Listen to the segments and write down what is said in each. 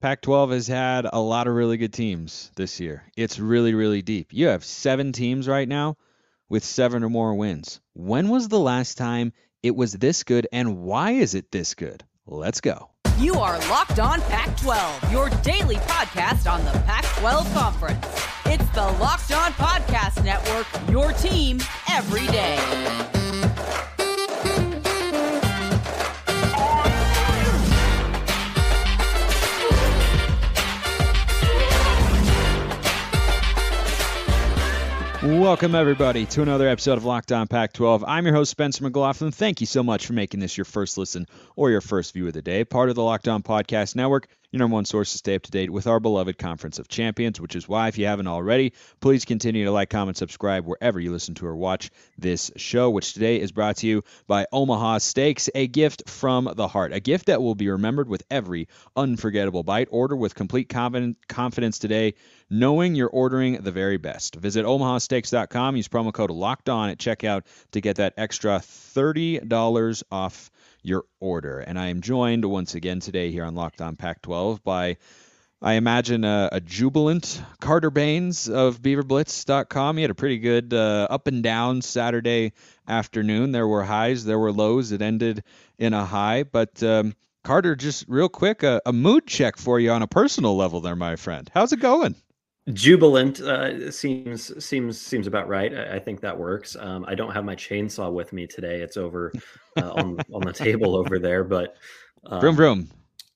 Pac 12 has had a lot of really good teams this year. It's really, really deep. You have seven teams right now with seven or more wins. When was the last time it was this good, and why is it this good? Let's go. You are Locked On Pac 12, your daily podcast on the Pac 12 Conference. It's the Locked On Podcast Network, your team every day. Welcome, everybody, to another episode of Locked On Pac 12. I'm your host, Spencer McLaughlin. Thank you so much for making this your first listen or your first view of the day, part of the Locked On Podcast Network, your number one source to stay up to date with our beloved Conference of Champions, which is why, if you haven't already, please continue to like, comment, subscribe wherever you listen to or watch this show, which today is brought to you by Omaha Steaks, a gift from the heart, a gift that will be remembered with every unforgettable bite. Order with complete confidence today knowing you're ordering the very best. Visit omahasteaks.com, use promo code locked on at checkout to get that extra $30 off your order. And I am joined once again today here on Locked On Pac 12 by I imagine a, a, jubilant Carter Baines of BeaverBlitz.com. He had a pretty good uh, up and down Saturday afternoon. There were highs, there were lows. It ended in a high. But um, Carter, just real quick, a, a mood check for you on a personal level there, my friend. How's it going? Jubilant uh, seems seems seems about right. I, I think that works. Um, I don't have my chainsaw with me today. It's over uh, on on the table over there. But um, vroom vroom,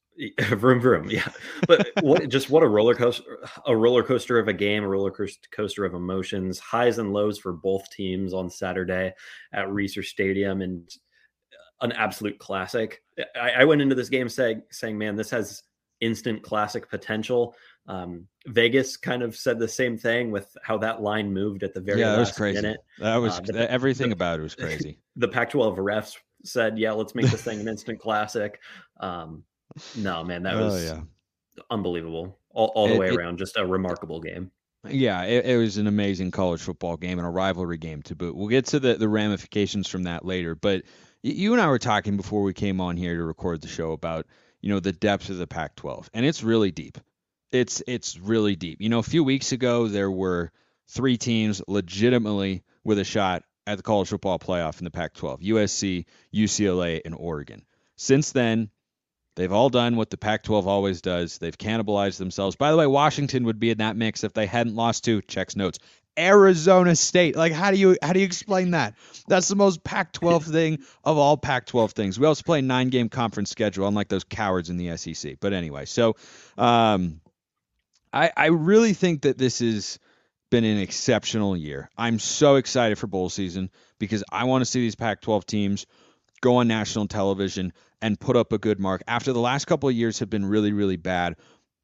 vroom vroom. Yeah, but what just what a roller coaster a roller coaster of a game, a roller coaster of emotions, highs and lows for both teams on Saturday at Reser Stadium, and an absolute classic. I, I went into this game saying saying, man, this has instant classic potential um, Vegas kind of said the same thing with how that line moved at the very yeah, that was crazy. minute. That was uh, the, everything the, about it was crazy. The Pac-12 refs said, "Yeah, let's make this thing an instant classic." Um, no, man, that oh, was yeah. unbelievable all, all the it, way it, around. Just a remarkable game. Yeah, it, it, was an amazing college football game and a rivalry game to boot. We'll get to the, the ramifications from that later. But you and I were talking before we came on here to record the show about you know the depth of the Pac-12, and it's really deep it's it's really deep. You know, a few weeks ago there were three teams legitimately with a shot at the college football playoff in the Pac-12: USC, UCLA, and Oregon. Since then, they've all done what the Pac-12 always does. They've cannibalized themselves. By the way, Washington would be in that mix if they hadn't lost to checks notes. Arizona State. Like, how do you how do you explain that? That's the most Pac-12 thing of all Pac-12 things. We also play nine-game conference schedule, unlike those cowards in the SEC. But anyway, so um, I, I really think that this has been an exceptional year. I'm so excited for bowl season because I want to see these Pac 12 teams go on national television and put up a good mark. After the last couple of years have been really, really bad,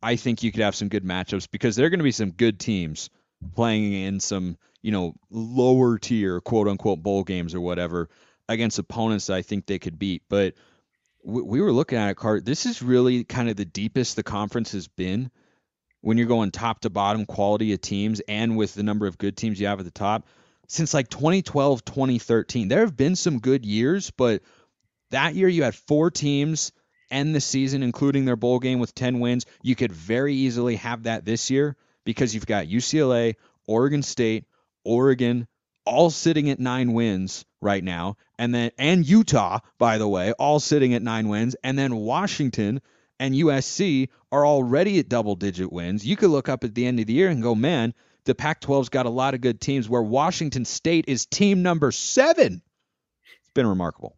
I think you could have some good matchups because there are going to be some good teams playing in some, you know, lower tier, quote unquote, bowl games or whatever against opponents that I think they could beat. But we, we were looking at it, Cart. This is really kind of the deepest the conference has been when you're going top to bottom quality of teams and with the number of good teams you have at the top since like 2012 2013 there have been some good years but that year you had four teams end the season including their bowl game with 10 wins you could very easily have that this year because you've got UCLA Oregon State Oregon all sitting at 9 wins right now and then and Utah by the way all sitting at 9 wins and then Washington and USC are already at double digit wins. You could look up at the end of the year and go, man, the Pac 12's got a lot of good teams where Washington State is team number seven. It's been remarkable.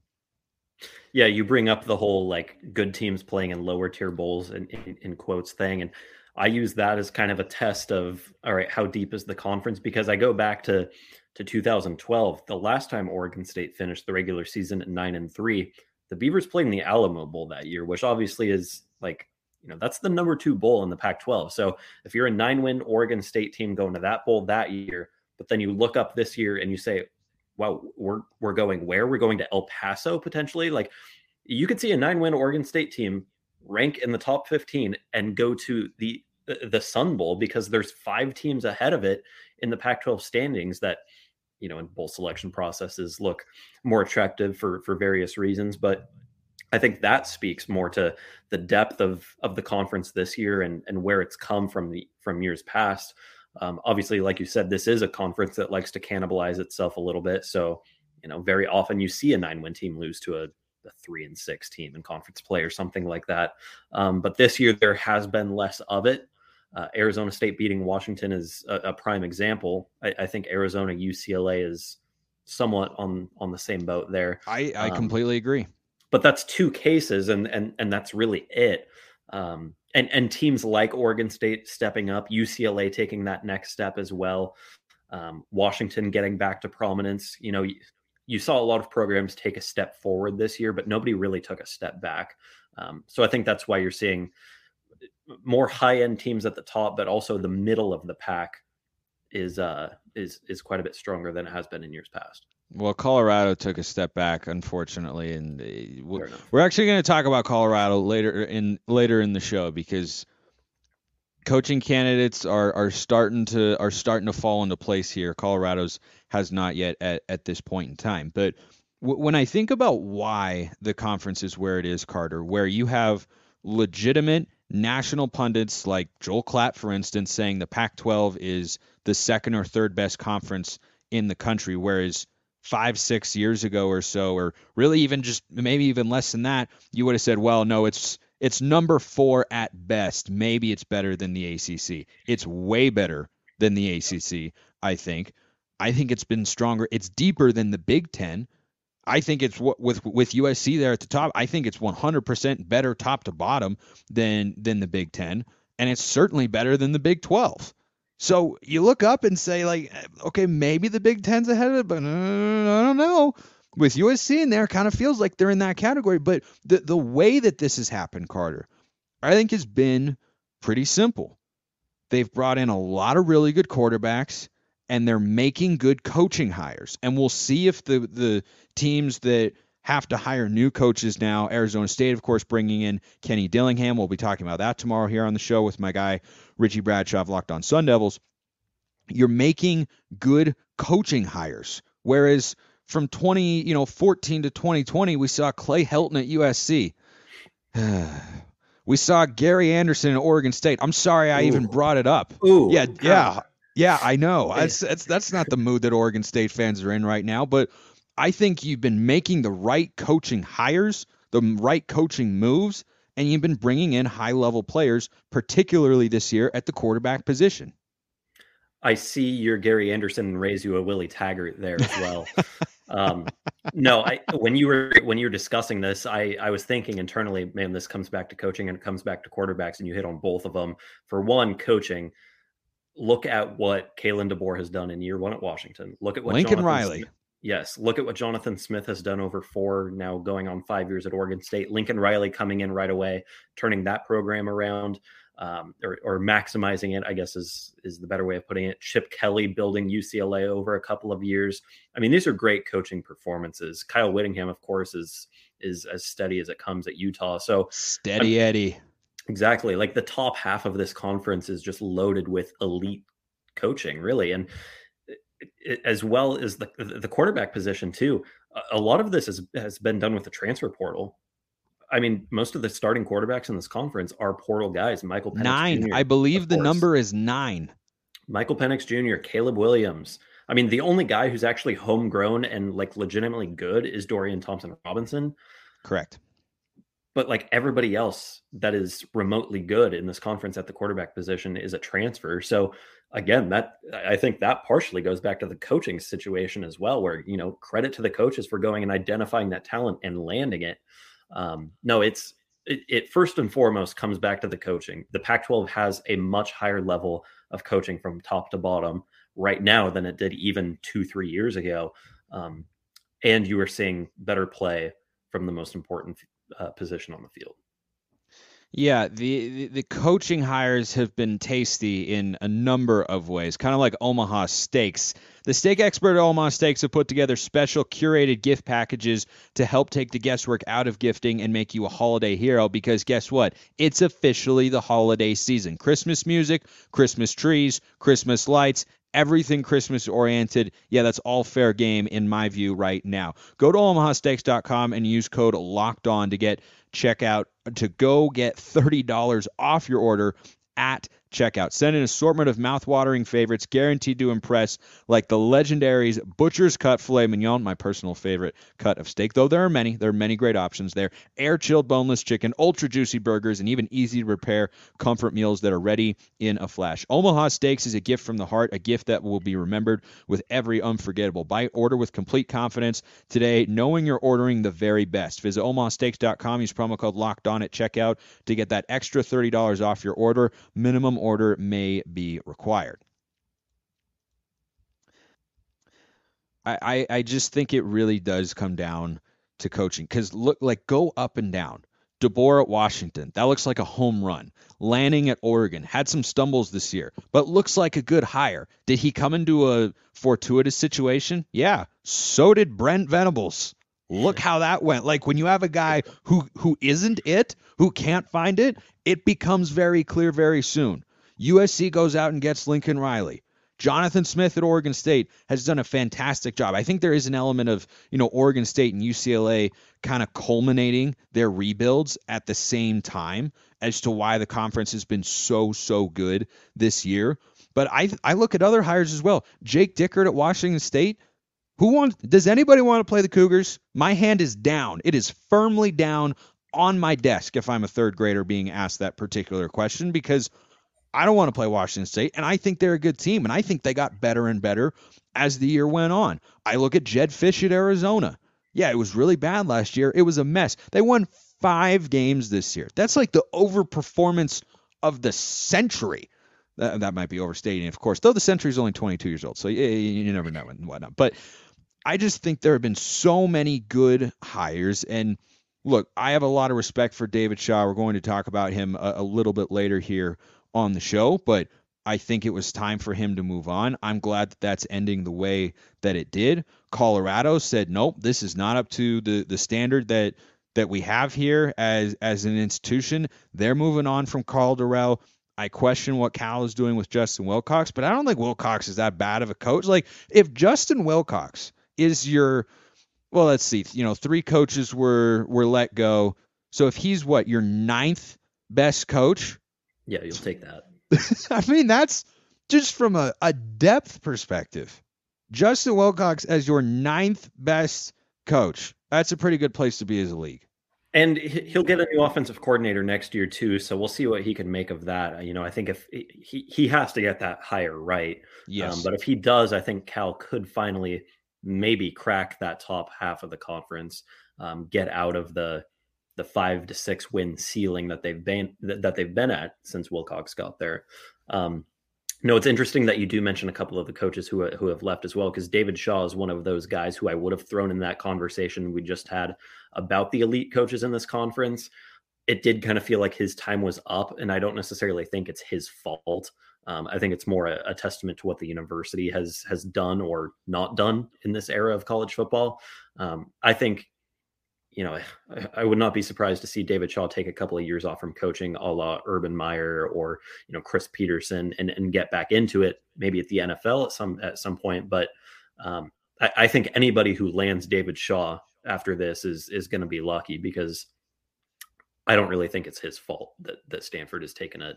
Yeah, you bring up the whole like good teams playing in lower tier bowls in, in, in quotes thing. And I use that as kind of a test of all right, how deep is the conference? Because I go back to to 2012, the last time Oregon State finished the regular season at nine and three. The Beavers played in the Alamo Bowl that year, which obviously is like you know that's the number two bowl in the Pac-12. So if you're a nine-win Oregon State team going to that bowl that year, but then you look up this year and you say, "Wow, we're we're going where? We're going to El Paso potentially." Like you could see a nine-win Oregon State team rank in the top 15 and go to the the Sun Bowl because there's five teams ahead of it in the Pac-12 standings that you know in bowl selection processes look more attractive for for various reasons, but I think that speaks more to the depth of of the conference this year and and where it's come from the from years past. Um, obviously, like you said, this is a conference that likes to cannibalize itself a little bit. So, you know, very often you see a nine win team lose to a, a, three and six team in conference play or something like that. Um, but this year there has been less of it. Uh, Arizona State beating Washington is a, a prime example. I, I, think Arizona UCLA is somewhat on on the same boat there. I, I um, completely agree. But that's two cases, and and and that's really it. Um, and and teams like Oregon State stepping up, UCLA taking that next step as well, um, Washington getting back to prominence. You know, you, saw a lot of programs take a step forward this year, but nobody really took a step back. Um, so I think that's why you're seeing more high end teams at the top, but also the middle of the pack is uh is is quite a bit stronger than it has been in years past. Well, Colorado took a step back, unfortunately, and uh, we're actually going to talk about Colorado later in later in the show because coaching candidates are are starting to are starting to fall into place here. Colorado's has not yet at, at this point in time, but w- when I think about why the conference is where it is, Carter, where you have legitimate national pundits like Joel Klatt, for instance, saying the Pac-12 is the second or third best conference in the country, whereas five, six years ago or so, or really even just maybe even less than that, you would have said, well, no, it's it's number four at best. Maybe it's better than the ACC. It's way better than the ACC, I think. I think it's been stronger. It's deeper than the Big Ten. I think it's with with USC there at the top. I think it's 100% better top to bottom than than the Big Ten, and it's certainly better than the Big 12. So you look up and say like, okay, maybe the Big Ten's ahead of it, but uh, I don't know. With USC in there, kind of feels like they're in that category. But the the way that this has happened, Carter, I think has been pretty simple. They've brought in a lot of really good quarterbacks and they're making good coaching hires. And we'll see if the the teams that have to hire new coaches now, Arizona State, of course, bringing in Kenny Dillingham. We'll be talking about that tomorrow here on the show with my guy Richie Bradshaw Locked On Sun Devils. You're making good coaching hires, whereas from 20, you know, 14 to 2020, we saw Clay Helton at USC. we saw Gary Anderson at Oregon State. I'm sorry I Ooh. even brought it up. Ooh, yeah, yeah. Yeah, I know. That's, that's that's not the mood that Oregon State fans are in right now. But I think you've been making the right coaching hires, the right coaching moves, and you've been bringing in high level players, particularly this year at the quarterback position. I see your Gary Anderson and raise you a Willie Taggart there as well. um, no, I when you were when you were discussing this, I I was thinking internally, man, this comes back to coaching and it comes back to quarterbacks, and you hit on both of them. For one, coaching look at what Kalen DeBoer has done in year one at Washington. Look at what Lincoln Jonathan Riley. Smith, yes, look at what Jonathan Smith has done over four now going on five years at Oregon State. Lincoln Riley coming in right away, turning that program around. Um, or, or, maximizing it, I guess is is the better way of putting it. Chip Kelly building UCLA over a couple of years. I mean, these are great coaching performances. Kyle Whittingham, of course, is is as steady as it comes at Utah. So steady um, Eddie. Exactly. Like the top half of this conference is just loaded with elite coaching, really. And it, as well as the, the quarterback position, too. A lot of this has, has been done with the transfer portal. I mean, most of the starting quarterbacks in this conference are portal guys. Michael Penix nine, Jr., I believe the number is nine. Michael Penix Jr., Caleb Williams. I mean, the only guy who's actually homegrown and like legitimately good is Dorian Thompson Robinson. Correct but like everybody else that is remotely good in this conference at the quarterback position is a transfer. So again, that I think that partially goes back to the coaching situation as well, where you know credit to the coaches for going and identifying that talent and landing it. Um, no, it's it, it first and foremost comes back to the coaching. The Pac-12 has a much higher level of coaching from top to bottom right now than it did even two three years ago, um, and you are seeing better play from the most important uh, position on the field. Yeah, the, the coaching hires have been tasty in a number of ways, kind of like Omaha Steaks. The steak expert at Omaha Steaks have put together special curated gift packages to help take the guesswork out of gifting and make you a holiday hero because guess what? It's officially the holiday season. Christmas music, Christmas trees, Christmas lights, everything Christmas oriented. Yeah, that's all fair game in my view right now. Go to omahasteaks.com and use code locked on to get checkout to go get $30 off your order at checkout. Send an assortment of mouth-watering favorites guaranteed to impress, like the legendary's Butcher's Cut Filet Mignon, my personal favorite cut of steak, though there are many. There are many great options there. Air-chilled boneless chicken, ultra-juicy burgers, and even easy-to-prepare comfort meals that are ready in a flash. Omaha Steaks is a gift from the heart, a gift that will be remembered with every unforgettable bite. Order with complete confidence today, knowing you're ordering the very best. Visit omahasteaks.com, use promo code LOCKED ON at checkout to get that extra $30 off your order. Minimum order may be required. I, I, I just think it really does come down to coaching because look like go up and down. DeBoer at Washington, that looks like a home run. Lanning at Oregon had some stumbles this year, but looks like a good hire. Did he come into a fortuitous situation? Yeah. So did Brent Venables. Look how that went. Like when you have a guy who who isn't it, who can't find it, it becomes very clear very soon. USC goes out and gets Lincoln Riley. Jonathan Smith at Oregon State has done a fantastic job. I think there is an element of, you know, Oregon State and UCLA kind of culminating their rebuilds at the same time as to why the conference has been so so good this year. But I I look at other hires as well. Jake Dickert at Washington State. Who wants does anybody want to play the Cougars? My hand is down. It is firmly down on my desk if I'm a third grader being asked that particular question because I don't want to play Washington State, and I think they're a good team, and I think they got better and better as the year went on. I look at Jedd Fisch at Arizona. Yeah, it was really bad last year. It was a mess. They won five games this year. That's like the overperformance of the century. That, that might be overstating, of course, though the century is only 22 years old, so you, you never know and whatnot. But I just think there have been so many good hires, and look, I have a lot of respect for David Shaw. We're going to talk about him a, a little bit later here on the show, but I think it was time for him to move on. I'm glad that that's ending the way that it did. Colorado said, "Nope, this is not up to the the standard that that we have here as as an institution." They're moving on from Karl Dorrell. I question what Cal is doing with Justin Wilcox, but I don't think Wilcox is that bad of a coach. Like if Justin Wilcox is your well, let's see, you know, three coaches were were let go. So if he's what, your ninth best coach, yeah, you'll take that. I mean, that's just from a, a depth perspective. Justin Wilcox as your ninth best coach. That's a pretty good place to be as a league. And he'll get a new offensive coordinator next year too, so we'll see what he can make of that. You know, I think if he he has to get that hire right. Yes. Um, but if he does, I think Cal could finally maybe crack that top half of the conference, um, get out of the the five to six win ceiling that they've been that they've been at since Wilcox got there. Um, no, it's interesting that you do mention a couple of the coaches who who have left as well, because David Shaw is one of those guys who I would have thrown in that conversation we just had about the elite coaches in this conference. It did kind of feel like his time was up, and I don't necessarily think it's his fault. Um, I think it's more a, a, testament to what the university has has done or not done in this era of college football. Um, I think you know, I, I, would not be surprised to see David Shaw take a couple of years off from coaching, a la Urban Meyer or you know Chris Petersen, and and get back into it, maybe at the NFL at some at some point. But um, I, I, think anybody who lands David Shaw after this is is going to be lucky because I don't really think it's his fault that that Stanford has taken a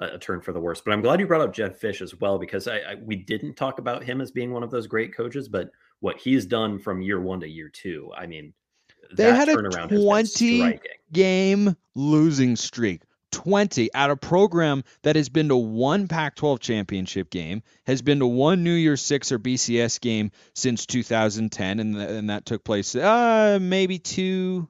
a turn for the worse. But I'm glad you brought up Jedd Fisch as well because I, I, we didn't talk about him as being one of those great coaches, but what he's done from year one to year two, I mean, they had a 20 game losing streak. 20 out of program that has been to one Pac 12 championship game, has been to one New Year's Six or BCS game since 2010, and, th- and that took place uh, maybe two.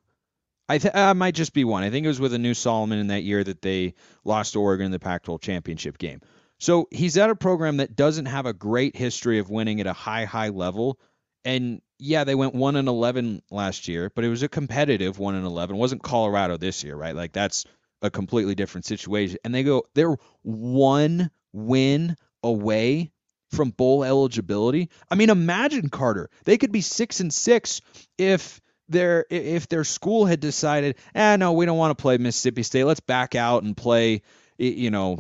I th- uh, might just be one. I think it was with Anu Solomon in that year that they lost to Oregon in the Pac 12 championship game. So he's at a program that doesn't have a great history of winning at a high, high level. And yeah, they went one and eleven last year, but it was a competitive one and eleven. It wasn't Colorado this year, right? Like that's a completely different situation. And they go they're one win away from bowl eligibility. I mean, imagine Carter. They could be six and six if their if their school had decided, ah, no, we don't want to play Mississippi State. Let's back out and play, you know,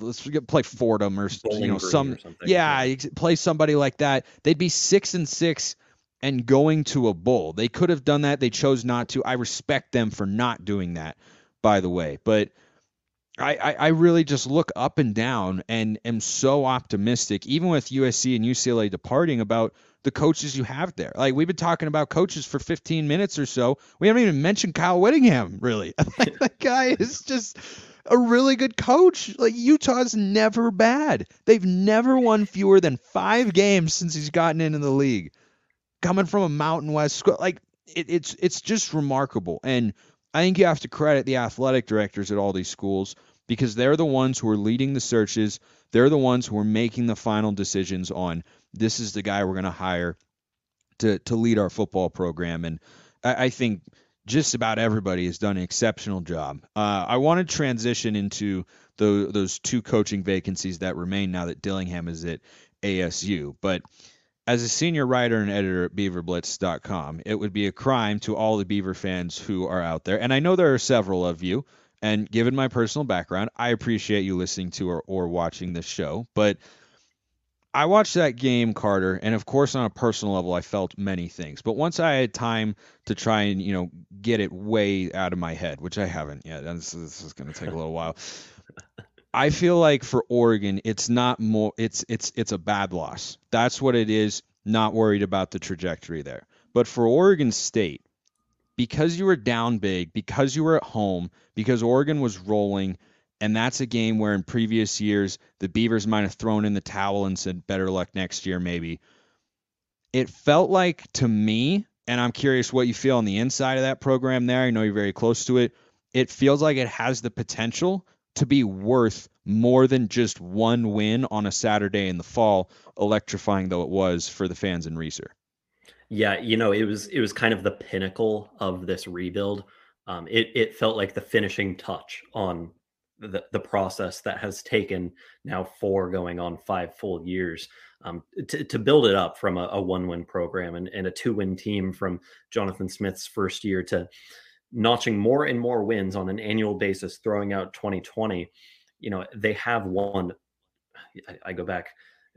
let's play Fordham or Bowling you know some yeah, yeah, play somebody like that. They'd be six and six and going to a bowl. They could have done that. They chose not to. I respect them for not doing that, by the way. But I, I, I really just look up and down and am so optimistic, even with USC and UCLA departing, about the coaches you have there. Like we've been talking about coaches for 15 minutes or so. We haven't even mentioned Kyle Whittingham, really. that guy is just a really good coach. Like Utah's never bad. They've never won fewer than five games since he's gotten into the league. Coming from a Mountain West school, like it, it's it's just remarkable. And I think you have to credit the athletic directors at all these schools because they're the ones who are leading the searches. They're the ones who are making the final decisions on this is the guy we're going to hire to to lead our football program. And I, I think just about everybody has done an exceptional job. Uh, I want to transition into the, those two coaching vacancies that remain now that Dillingham is at ASU. But as a senior writer and editor at BeaverBlitz.com, it would be a crime to all the Beaver fans who are out there, and I know there are several of you. And given my personal background, I appreciate you listening to or, or watching this show. But I watched that game, Carter, and of course, on a personal level, I felt many things. But once I had time to try and you know get it way out of my head, which I haven't yet, this, this is going to take a little while. I feel like for Oregon, it's not more. It's it's it's a bad loss. That's what it is. Not worried about the trajectory there. But for Oregon State, because you were down big, because you were at home, because Oregon was rolling and that's a game where in previous years, the Beavers might have thrown in the towel and said, better luck next year, maybe. It felt like to me, and I'm curious what you feel on the inside of that program there. I know you're very close to it. It feels like it has the potential to be worth more than just one win on a Saturday in the fall, electrifying though it was for the fans in Reser. Yeah, you know, it was it was kind of the pinnacle of this rebuild. Um, it it felt like the finishing touch on the, the process that has taken now four going on five full years um, to, to build it up from a, a one win program and, and a two win team from Jonathan Smith's first year to notching more and more wins on an annual basis, throwing out 2020. You know, they have won. I, I go back,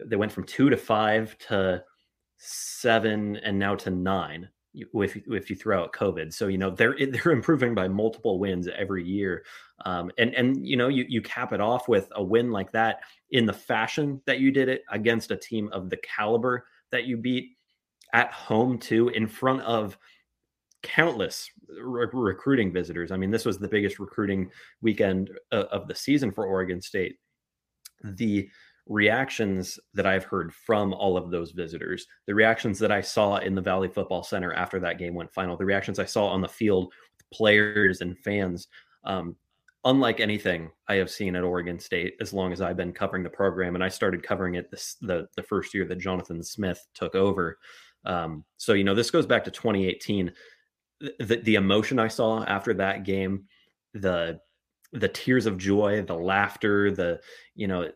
they went from two to five to seven and now to nine if if you throw out COVID. So you know they're they're improving by multiple wins every year, um, and and you know you you cap it off with a win like that in the fashion that you did it against a team of the caliber that you beat at home too in front of countless re- recruiting visitors. I mean, this was the biggest recruiting weekend uh, of the season for Oregon State. The reactions that I've heard from all of those visitors, the reactions that I saw in the Valley Football Center after that game went final, the reactions I saw on the field with players and fans, um, unlike anything I have seen at Oregon State as long as I've been covering the program. And I started covering it this, the, the first year that Jonathan Smith took over. Um, so, you know, this goes back to 2018. The, the emotion I saw after that game, the the tears of joy, the laughter, the you know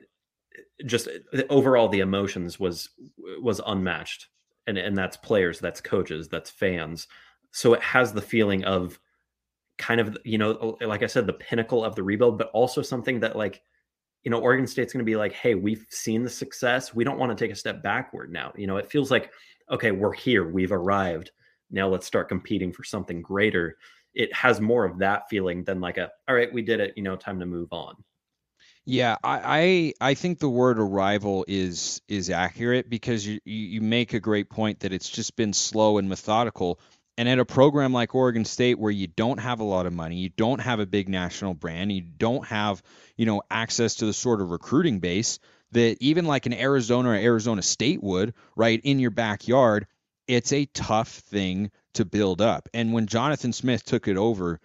just uh, overall the emotions was was unmatched. And and that's players that's coaches that's fans. So it has the feeling of kind of you know like i said the pinnacle of the rebuild but also something that like you know oregon state's going to be like hey we've seen the success. We don't want to take a step backward now. You know it feels like okay we're here. We've arrived now let's start competing for something greater it has more of that feeling than like a all right we did it you know time to move on yeah, I, I I think the word arrival is is accurate because you you make a great point that it's just been slow and methodical. And at a program like Oregon State, where you don't have a lot of money, you don't have a big national brand, you don't have you know access to the sort of recruiting base that even like an Arizona or Arizona State would, right in your backyard, it's a tough thing to build up. And when Jonathan Smith took it over,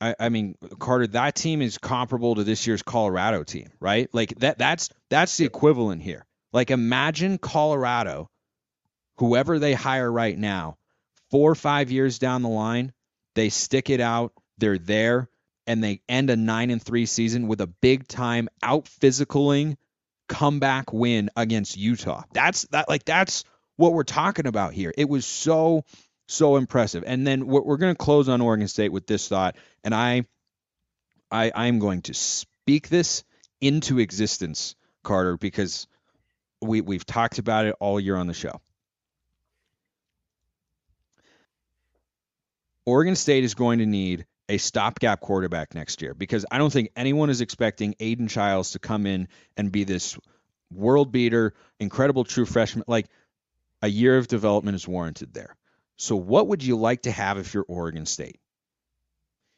I, I mean, Carter, that team is comparable to this year's Colorado team, right? Like that that's that's the equivalent here. Like imagine Colorado, whoever they hire right now, four or five years down the line, they stick it out, they're there, and they end a nine and three season with a big time out physicaling comeback win against Utah. That's that like that's what we're talking about here. It was so so impressive. And then we're, we're going to close on Oregon State with this thought, and I, I, I'm going to speak this into existence, Carter, because we we've talked about it all year on the show. Oregon State is going to need a stopgap quarterback next year because I don't think anyone is expecting Aidan Chiles to come in and be this world beater, incredible true freshman. Like a year of development is warranted there. So, what would you like to have if you're Oregon State?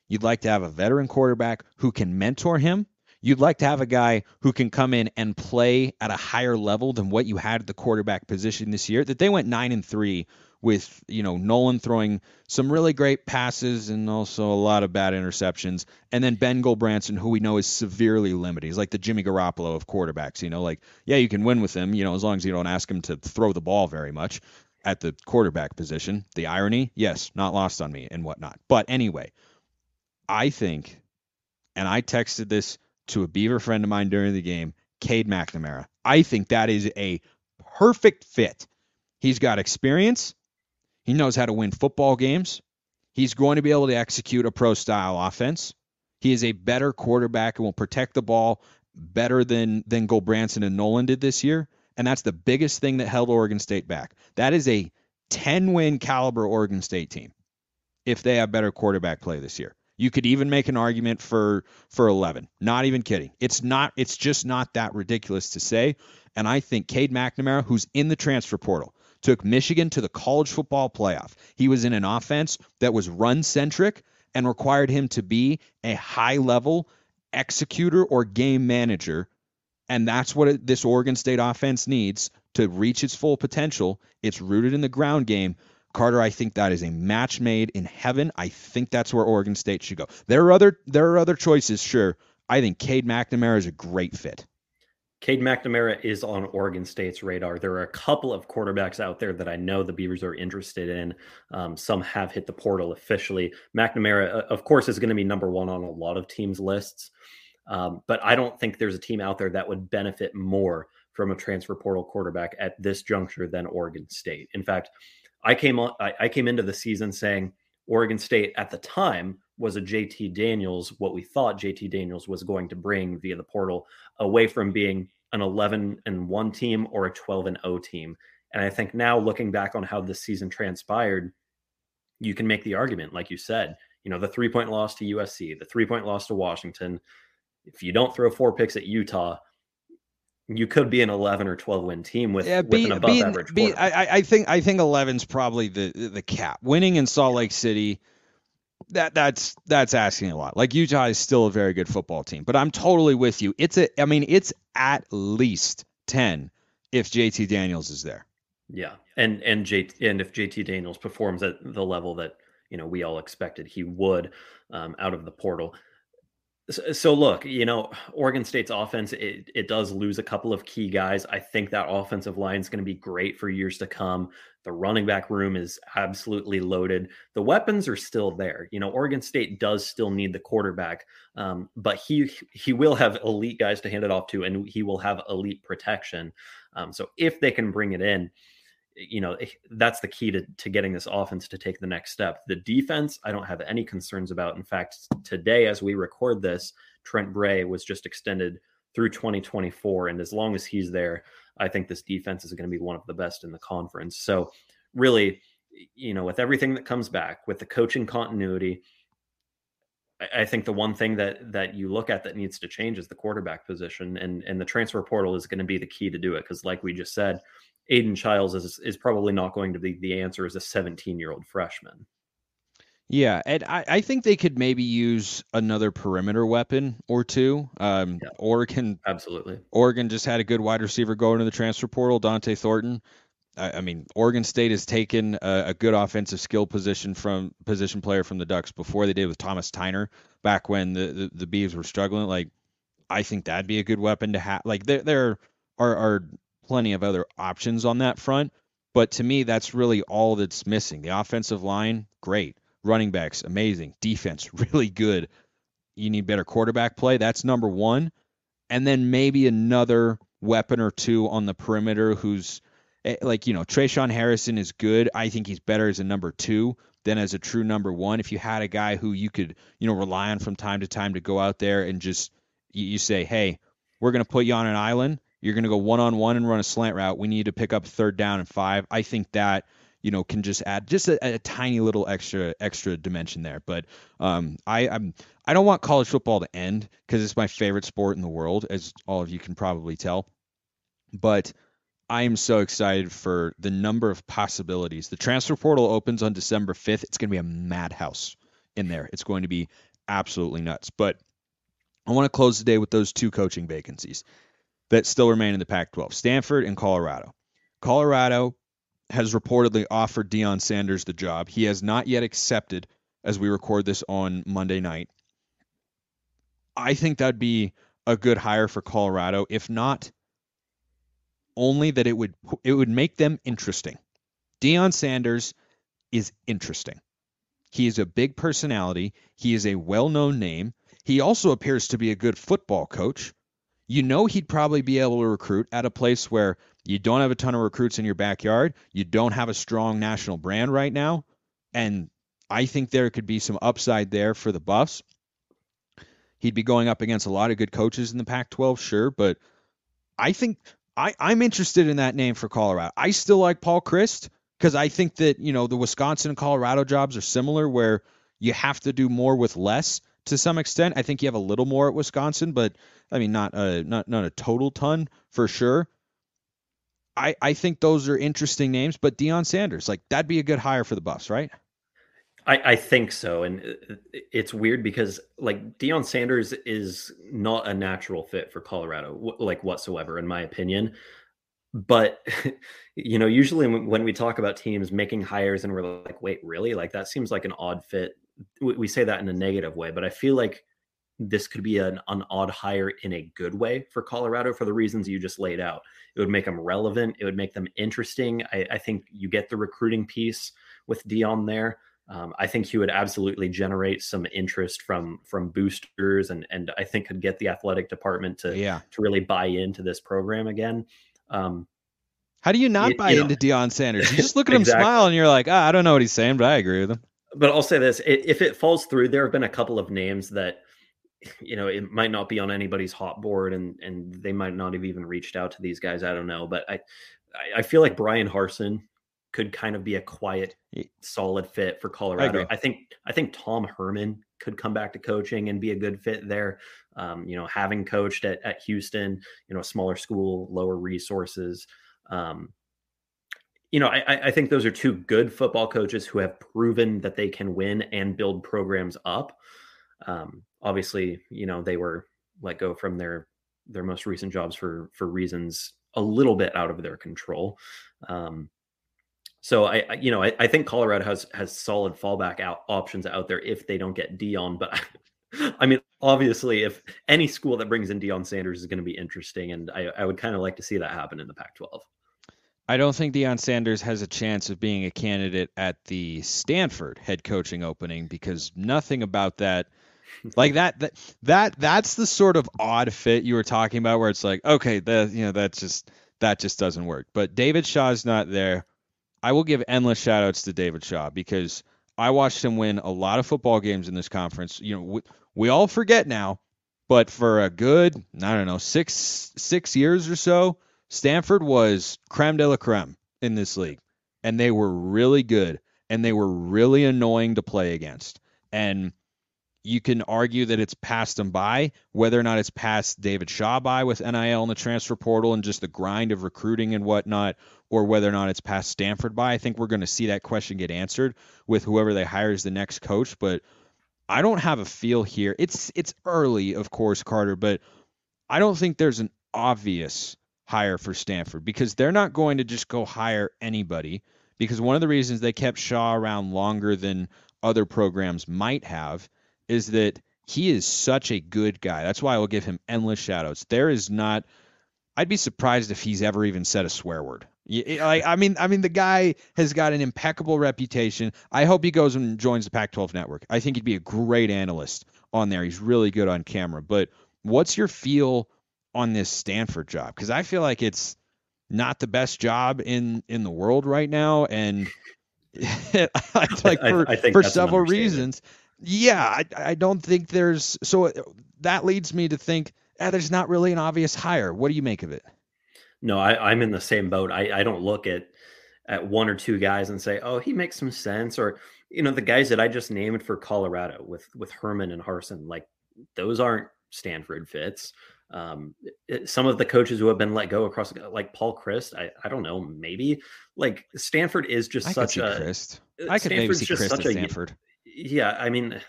You'd like to have a veteran quarterback who can mentor him. You'd like to have a guy who can come in and play at a higher level than what you had at the quarterback position this year. That they went nine and three with you know Nolan throwing some really great passes and also a lot of bad interceptions, and then Ben Gulbranson, who we know is severely limited. He's like the Jimmy Garoppolo of quarterbacks. You know, like yeah, you can win with him. You know, as long as you don't ask him to throw the ball very much at the quarterback position. The irony, yes, not lost on me and whatnot. But anyway, I think, and I texted this to a Beaver friend of mine during the game, Cade McNamara. I think that is a perfect fit. He's got experience. He knows how to win football games. He's going to be able to execute a pro style offense. He is a better quarterback and will protect the ball better than than Gulbranson and Nolan did this year. And that's the biggest thing that held Oregon State back. That is a 10 win caliber Oregon State team if they have better quarterback play this year. You could even make an argument for for 11. Not even kidding. It's not it's just not that ridiculous to say. And I think Cade McNamara, who's in the transfer portal, took Michigan to the college football playoff. He was in an offense that was run centric and required him to be a high level executor or game manager. And that's what it, this Oregon State offense needs to reach its full potential. It's rooted in the ground game. Carter, I think that is a match made in heaven. I think that's where Oregon State should go. There are other there are other choices, sure. I think Cade McNamara is a great fit. Cade McNamara is on Oregon State's radar. There are a couple of quarterbacks out there that I know the Beavers are interested in. Um, some have hit the portal officially. McNamara, of course, is going to be number one on a lot of teams' lists. Um, but I don't think there's a team out there that would benefit more from a transfer portal quarterback at this juncture than Oregon State. In fact, I came on, I, I came into the season saying Oregon State at the time was a JT Daniels, what we thought JT Daniels was going to bring via the portal, away from being an 11 and 1 team or a 12 and 0 team. And I think now looking back on how this season transpired, you can make the argument, like you said, you know, the three point loss to USC, the three point loss to Washington. If you don't throw four picks at Utah, you could be an 11 or 12 win team with, yeah, be, with an above be, average. Be, I, I think I think 11's probably the the cap. Winning in Salt Lake City, that that's that's asking a lot. Like Utah is still a very good football team, but I'm totally with you. It's a I mean it's at least 10 if JT Daniels is there. Yeah. And and J and if JT Daniels performs at the level that, you know, we all expected he would um, out of the portal. So, look, you know, Oregon State's offense it, it does lose a couple of key guys. I think that offensive line is going to be great for years to come. The running back room is absolutely loaded. The weapons are still there. You know, Oregon State does still need the quarterback, um, but he he will have elite guys to hand it off to, and he will have elite protection. Um, so if they can bring it in, you know, eh, that's the key to, to getting this offense to take the next step. The defense, I don't have any concerns about. In fact, today, as we record this, Trent Bray was just extended through 2024. And as long as he's there, I think this defense is going to be one of the best in the conference. So, really, you know, with everything that comes back, with the coaching continuity, I, I think the one thing that that you look at that needs to change is the quarterback position, and and the transfer portal is going to be the key to do it. Because, like we just said, Aidan Chiles is is probably not going to be the answer as a 17 year old freshman. Yeah, and I, I think they could maybe use another perimeter weapon or two. Um, yeah, Oregon, absolutely. Oregon just had a good wide receiver go into the transfer portal, Dont'e Thornton. I, I mean, Oregon State has taken a, a, good offensive skill position from position player from the Ducks before they did with Thomas Tyner back when the the, the Beavs were struggling. Like, I think that'd be a good weapon to have. Like, there there are are plenty of other options on that front. But to me, that's really all that's missing. The offensive line, great. Running backs, amazing. Defense, really good. You need better quarterback play. That's number one. And then maybe another weapon or two on the perimeter who's eh, like, you know, Tre'Shaun Harrison is good. I think he's better as a number two than as a true number one. If you had a guy who you could, you know, rely on from time to time to go out there and just, you say, hey, we're going to put you on an island. You're going to go one on one and run a slant route. We need to pick up third down and five. I think that you know can just add just a, a tiny little extra extra dimension there. But um, I I'm I don't want college football to end because it's my favorite sport in the world, as all of you can probably tell. But I am so excited for the number of possibilities. The transfer portal opens on December 5th. It's going to be a madhouse in there. It's going to be absolutely nuts. But I want to close the day with those two coaching vacancies that still remain in the Pac 12 Stanford and Colorado. Colorado has reportedly offered Deion Sanders the job. He has not yet accepted as we record this on Monday night. I think that'd be a good hire for Colorado. If not, only that it would it would make them interesting. Deion Sanders is interesting. He is a big personality. He is a well-known name. He also appears to be a good football coach. You know he'd probably be able to recruit at a place where you don't have a ton of recruits in your backyard. You don't have a strong national brand right now. And I think there could be some upside there for the Buffs. He'd be going up against a lot of good coaches in the Pac 12, sure, but I think I, I'm interested in that name for Colorado. I still like Paul Chryst because I think that, you know, the Wisconsin and Colorado jobs are similar where you have to do more with less to some extent. I think you have a little more at Wisconsin, but I mean not a not not a total ton for sure. I I think those are interesting names, but Deion Sanders, like that'd be a good hire for the Buffs, right? I, I think so, and uh, it's weird because like Deion Sanders is not a natural fit for Colorado, like whatsoever, in my opinion. But you know, usually when we talk about teams making hires and we're like, wait, really? Like that seems like an odd fit. We say that in a negative way, but I feel like this could be an, an odd hire in a good way for Colorado for the reasons you just laid out. It would make them relevant. It would make them interesting. I, I think you get the recruiting piece with Deion there. Um, I think he would absolutely generate some interest from from boosters, and and I think could get the athletic department to yeah. to really buy into this program again. Um, How do you not buy you into Deion Sanders? You just look at exactly. him smile, and you're like, ah, I don't know what he's saying, but I agree with him. But I'll say this: if it falls through, there have been a couple of names that you know it might not be on anybody's hot board, and and they might not have even reached out to these guys. I don't know, but I I feel like Bryan Harsin could kind of be a quiet, solid fit for Colorado. I, I, think I think Tom Herman could come back to coaching and be a good fit there. Um, you know, having coached at, at Houston, you know, a smaller school, lower resources. Um, you know, I, I think those are two good football coaches who have proven that they can win and build programs up. Um, obviously, you know, they were let go from their their most recent jobs for for reasons a little bit out of their control. Um, so I, I you know, I, I, think Colorado has has solid fallback out options out there if they don't get Deion. But I, I mean, obviously, if any school that brings in Deion Sanders is going to be interesting, and I, I would kind of like to see that happen in the Pac-12. I don't think Deion Sanders has a chance of being a candidate at the Stanford head coaching opening because nothing about that like that that that that's the sort of odd fit you were talking about where it's like okay that you know that just that just doesn't work but david shaw's not there I will give endless shout outs to David Shaw because I watched him win a lot of football games in this conference. You know, we, we all forget now, but for a good, I don't know, six six years or so, Stanford was creme de la creme in this league, and they were really good, and they were really annoying to play against. And you can argue that it's passed them by, whether or not it's passed David Shaw by with NIL and the transfer portal and just the grind of recruiting and whatnot, or whether or not it's passed Stanford by. I think we're going to see that question get answered with whoever they hire as the next coach. But I don't have a feel here. It's it's early, of course, Carter, but I don't think there's an obvious hire for Stanford because they're not going to just go hire anybody. Because one of the reasons they kept Shaw around longer than other programs might have is that he is such a good guy. That's why I will give him endless shoutouts. There is not. I'd be surprised if he's ever even said a swear word. Like I mean, I mean, the guy has got an impeccable reputation. I hope he goes and joins the Pac-12 network. I think he'd be a great analyst on there. He's really good on camera. But what's your feel on this Stanford job? Because I feel like it's not the best job in in the world right now, and like for I, I for several reasons yeah, I, I don't think there's so that leads me to think eh, there's not really an obvious hire. What do you make of it? No, I, I'm in the same boat. I, I don't look at at one or two guys and say, "Oh, he makes some sense," or you know, the guys that I just named for Colorado with with Herman and Harsin, like those aren't Stanford fits. Um, it, some of the coaches who have been let go across, uh, like Paul Chryst, I, I don't know, maybe like Stanford is just I such could see a. Chryst. Eh, I could maybe see Chryst at Stanford. A, yeah, I mean,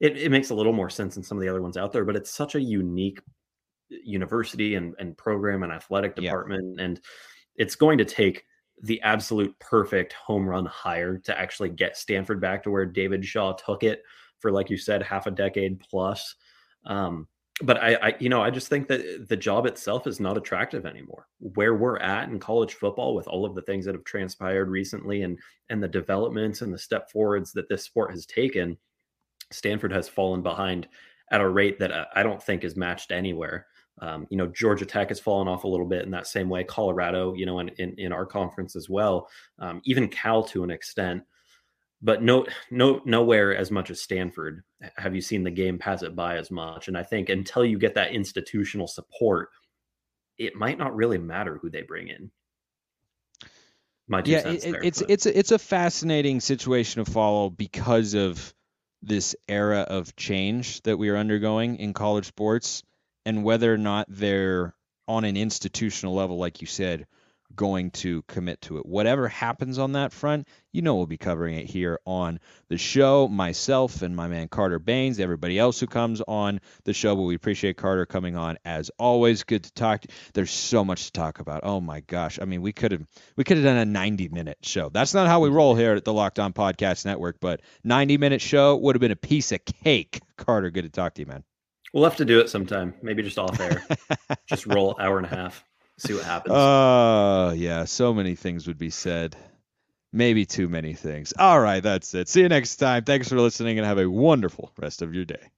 it, it makes a little more sense than some of the other ones out there, but it's such a unique university and, and program and athletic department. Yeah. And it's going to take the absolute perfect home run hire to actually get Stanford back to where David Shaw took it for, like you said, half a decade plus. Um, but I, I, you know, I just think that the job itself is not attractive anymore. Where we're at in college football, with all of the things that have transpired recently, and and the developments and the step forwards that this sport has taken, Stanford has fallen behind at a rate that I don't think is matched anywhere. Um, you know, Georgia Tech has fallen off a little bit in that same way. Colorado, you know, in in, in our conference as well. Um, even Cal to an extent, but no, no, nowhere as much as Stanford have you seen the game pass it by as much. And I think until you get that institutional support, it might not really matter who they bring in. My yeah, it, there, it's but. it's a, it's a fascinating situation to follow because of this era of change that we are undergoing in college sports and whether or not they're on an institutional level, like you said, going to commit to it. Whatever happens on that front, you know we'll be covering it here on the show. Myself and my man Carter Baines, everybody else who comes on the show, but we appreciate Carter coming on as always. Good to talk. To. There's so much to talk about. Oh my gosh. I mean, we could have we could have done a 90 minute show. That's not how we roll here at the Locked On Podcast Network, but 90 minute show would have been a piece of cake. Carter, good to talk to you, man. We'll have to do it sometime. Maybe just off air. just roll hour and a half. See what happens. Oh, uh, yeah. So many things would be said. Maybe too many things. All right, that's it. See you next time. Thanks for listening and have a wonderful rest of your day.